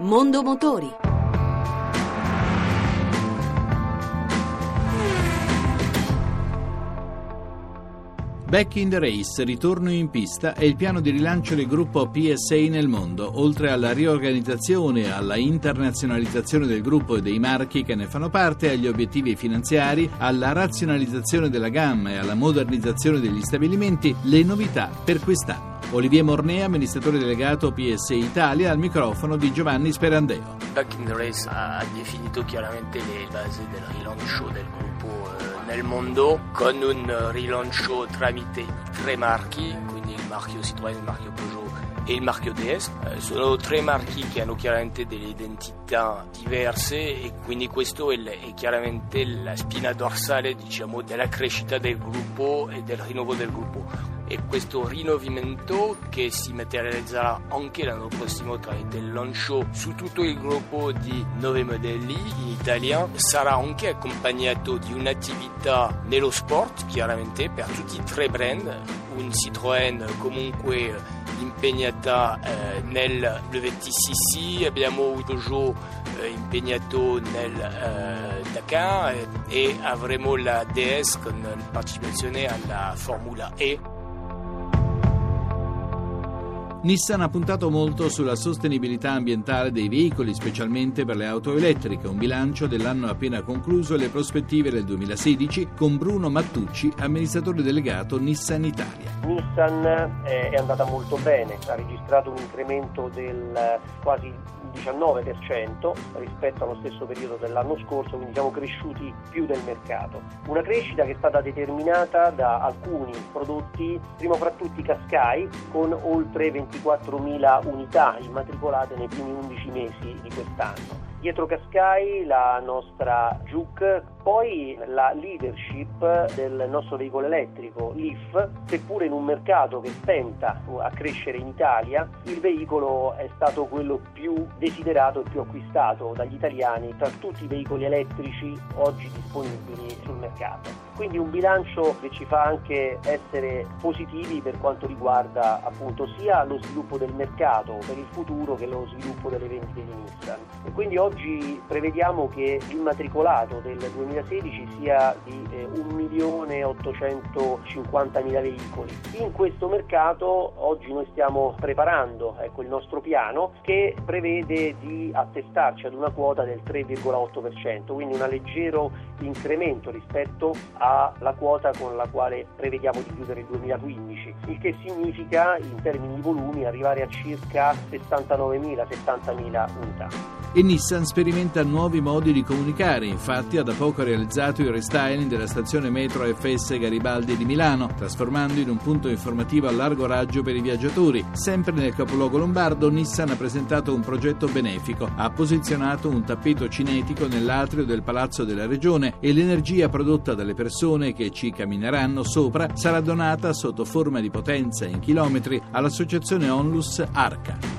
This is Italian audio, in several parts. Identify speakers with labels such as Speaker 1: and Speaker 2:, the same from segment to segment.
Speaker 1: Mondo Motori.
Speaker 2: Back in the Race, ritorno in pista, è il piano di rilancio del gruppo PSA nel mondo, oltre alla riorganizzazione, alla internazionalizzazione del gruppo e dei marchi che ne fanno parte, agli obiettivi finanziari, alla razionalizzazione della gamma e alla modernizzazione degli stabilimenti, le novità per quest'anno. Olivier Mornea, amministratore delegato PSA Italia, al microfono di Giovanni Sperandeo.
Speaker 3: Back in the Race ha definito chiaramente le basi del rilancio del gruppo eh, nel mondo con un rilancio tramite tre marchi, quindi il marchio Citroën, il marchio Peugeot e il marchio DS. Eh, sono tre marchi che hanno chiaramente delle identità diverse e quindi questo è chiaramente la spina dorsale diciamo, della crescita del gruppo e del rinnovo del gruppo e questo rinnovamento che si materializzerà anche l'anno prossimo tramite il lancio su tutto il gruppo di nove modelli in Italia. Sarà anche accompagnato di un'attività nello sport chiaramente per tutti i tre brand. Un Citroën comunque impegnata eh, nel WTCC abbiamo un Peugeot eh, impegnato nel eh, Dakar e, e avremo la DS con partecipazione alla Formula E
Speaker 2: Nissan ha puntato molto sulla sostenibilità ambientale dei veicoli, specialmente per le auto elettriche, un bilancio dell'anno appena concluso e le prospettive del 2016 con Bruno Mattucci, amministratore delegato Nissan Italia.
Speaker 4: Nissan eh, è andata molto bene, ha registrato un incremento del quasi 19% rispetto allo stesso periodo dell'anno scorso, quindi siamo cresciuti più del mercato. Una crescita che è stata determinata da alcuni prodotti, prima fra tutti Cascai, con oltre 24.000 unità immatricolate nei primi 11 mesi di quest'anno. Dietro Cascai la nostra Juke, poi la leadership del nostro veicolo elettrico, l'IF, seppure in un mercato che stenta a crescere in Italia, il veicolo è stato quello più desiderato e più acquistato dagli italiani tra tutti i veicoli elettrici oggi disponibili sul mercato. Quindi un bilancio che ci fa anche essere positivi per quanto riguarda appunto sia lo sviluppo del mercato per il futuro che lo sviluppo delle vendite di Nissan. E quindi oggi prevediamo che l'immatricolato del 2016 sia di eh, 1.850.000 veicoli. In questo mercato oggi noi stiamo preparando ecco, il nostro piano che prevede di attestarci ad una quota del 3,8%, quindi un leggero incremento rispetto a alla quota con la quale prevediamo di chiudere il 2015, il che significa in termini di volumi arrivare a circa 69.000-70.000 unità.
Speaker 2: E Nissan sperimenta nuovi modi di comunicare, infatti ha da poco realizzato il restyling della stazione metro FS Garibaldi di Milano, trasformando in un punto informativo a largo raggio per i viaggiatori. Sempre nel capoluogo lombardo, Nissan ha presentato un progetto benefico, ha posizionato un tappeto cinetico nell'atrio del Palazzo della Regione e l'energia prodotta dalle persone che ci cammineranno sopra sarà donata sotto forma di potenza in chilometri all'associazione Onlus Arca.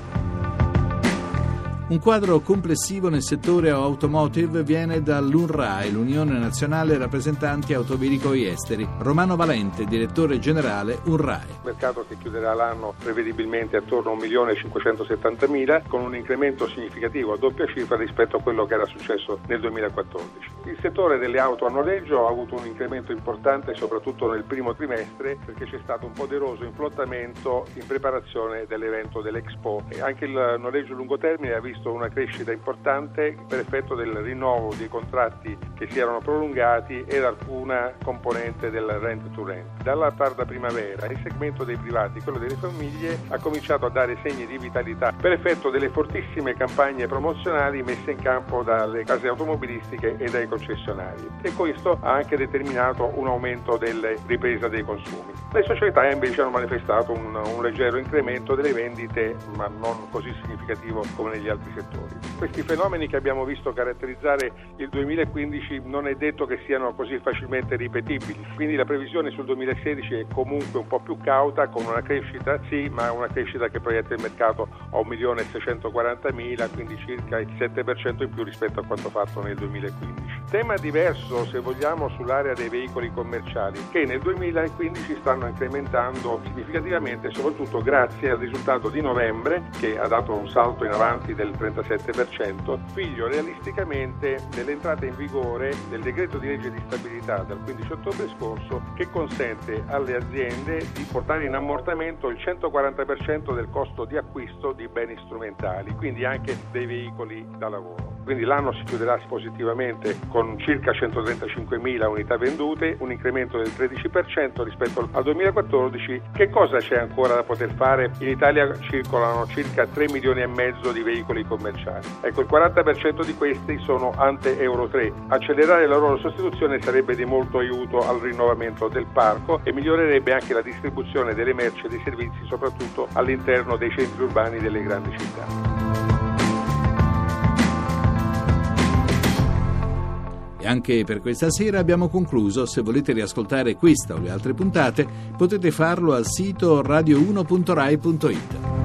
Speaker 2: Un quadro complessivo nel settore automotive viene dall'UNRAE, l'Unione Nazionale Rappresentanti Autoveicoli Esteri. Romano Valente, direttore generale UNRAE.
Speaker 5: Mercato che chiuderà l'anno prevedibilmente attorno a 1.570.000 con un incremento significativo a doppia cifra rispetto a quello che era successo nel 2014. Il settore delle auto a noleggio ha avuto un incremento importante soprattutto nel primo trimestre perché c'è stato un poderoso inflottamento in preparazione dell'evento dell'Expo anche il noleggio a lungo termine ha visto visto una crescita importante per effetto del rinnovo dei contratti che si erano prolungati ed alcuna componente del rent to rent. Dalla tarda primavera il segmento dei privati, quello delle famiglie, ha cominciato a dare segni di vitalità per effetto delle fortissime campagne promozionali messe in campo dalle case automobilistiche e dai concessionari e questo ha anche determinato un aumento delle riprese dei consumi. Le società invece hanno manifestato un, un leggero incremento delle vendite ma non così significativo come negli altri settori. Questi fenomeni che abbiamo visto caratterizzare il 2015 non è detto che siano così facilmente ripetibili, quindi la previsione sul 2016 è comunque un po' più cauta con una crescita, sì, ma una crescita che proietta il mercato a 1.640.000, quindi circa il 7% in più rispetto a quanto fatto nel 2015. Tema diverso, se vogliamo, sull'area dei veicoli commerciali, che nel 2015 stanno incrementando significativamente, soprattutto grazie al risultato di novembre, che ha dato un salto in avanti del 37%, figlio realisticamente dell'entrata in vigore del decreto di legge di stabilità dal 15 ottobre scorso, che consente alle aziende di portare in ammortamento il 140% del costo di acquisto di beni strumentali, quindi anche dei veicoli da lavoro. Quindi l'anno si chiuderà positivamente con circa 135.000 unità vendute, un incremento del 13% rispetto al 2014. Che cosa c'è ancora da poter fare? In Italia circolano circa 3 milioni e mezzo di veicoli commerciali. Ecco, il 40% di questi sono ante Euro 3. Accelerare la loro sostituzione sarebbe di molto aiuto al rinnovamento del parco e migliorerebbe anche la distribuzione delle merci e dei servizi, soprattutto all'interno dei centri urbani delle grandi città.
Speaker 2: E anche per questa sera abbiamo concluso. Se volete riascoltare questa o le altre puntate potete farlo al sito radio1.rai.it.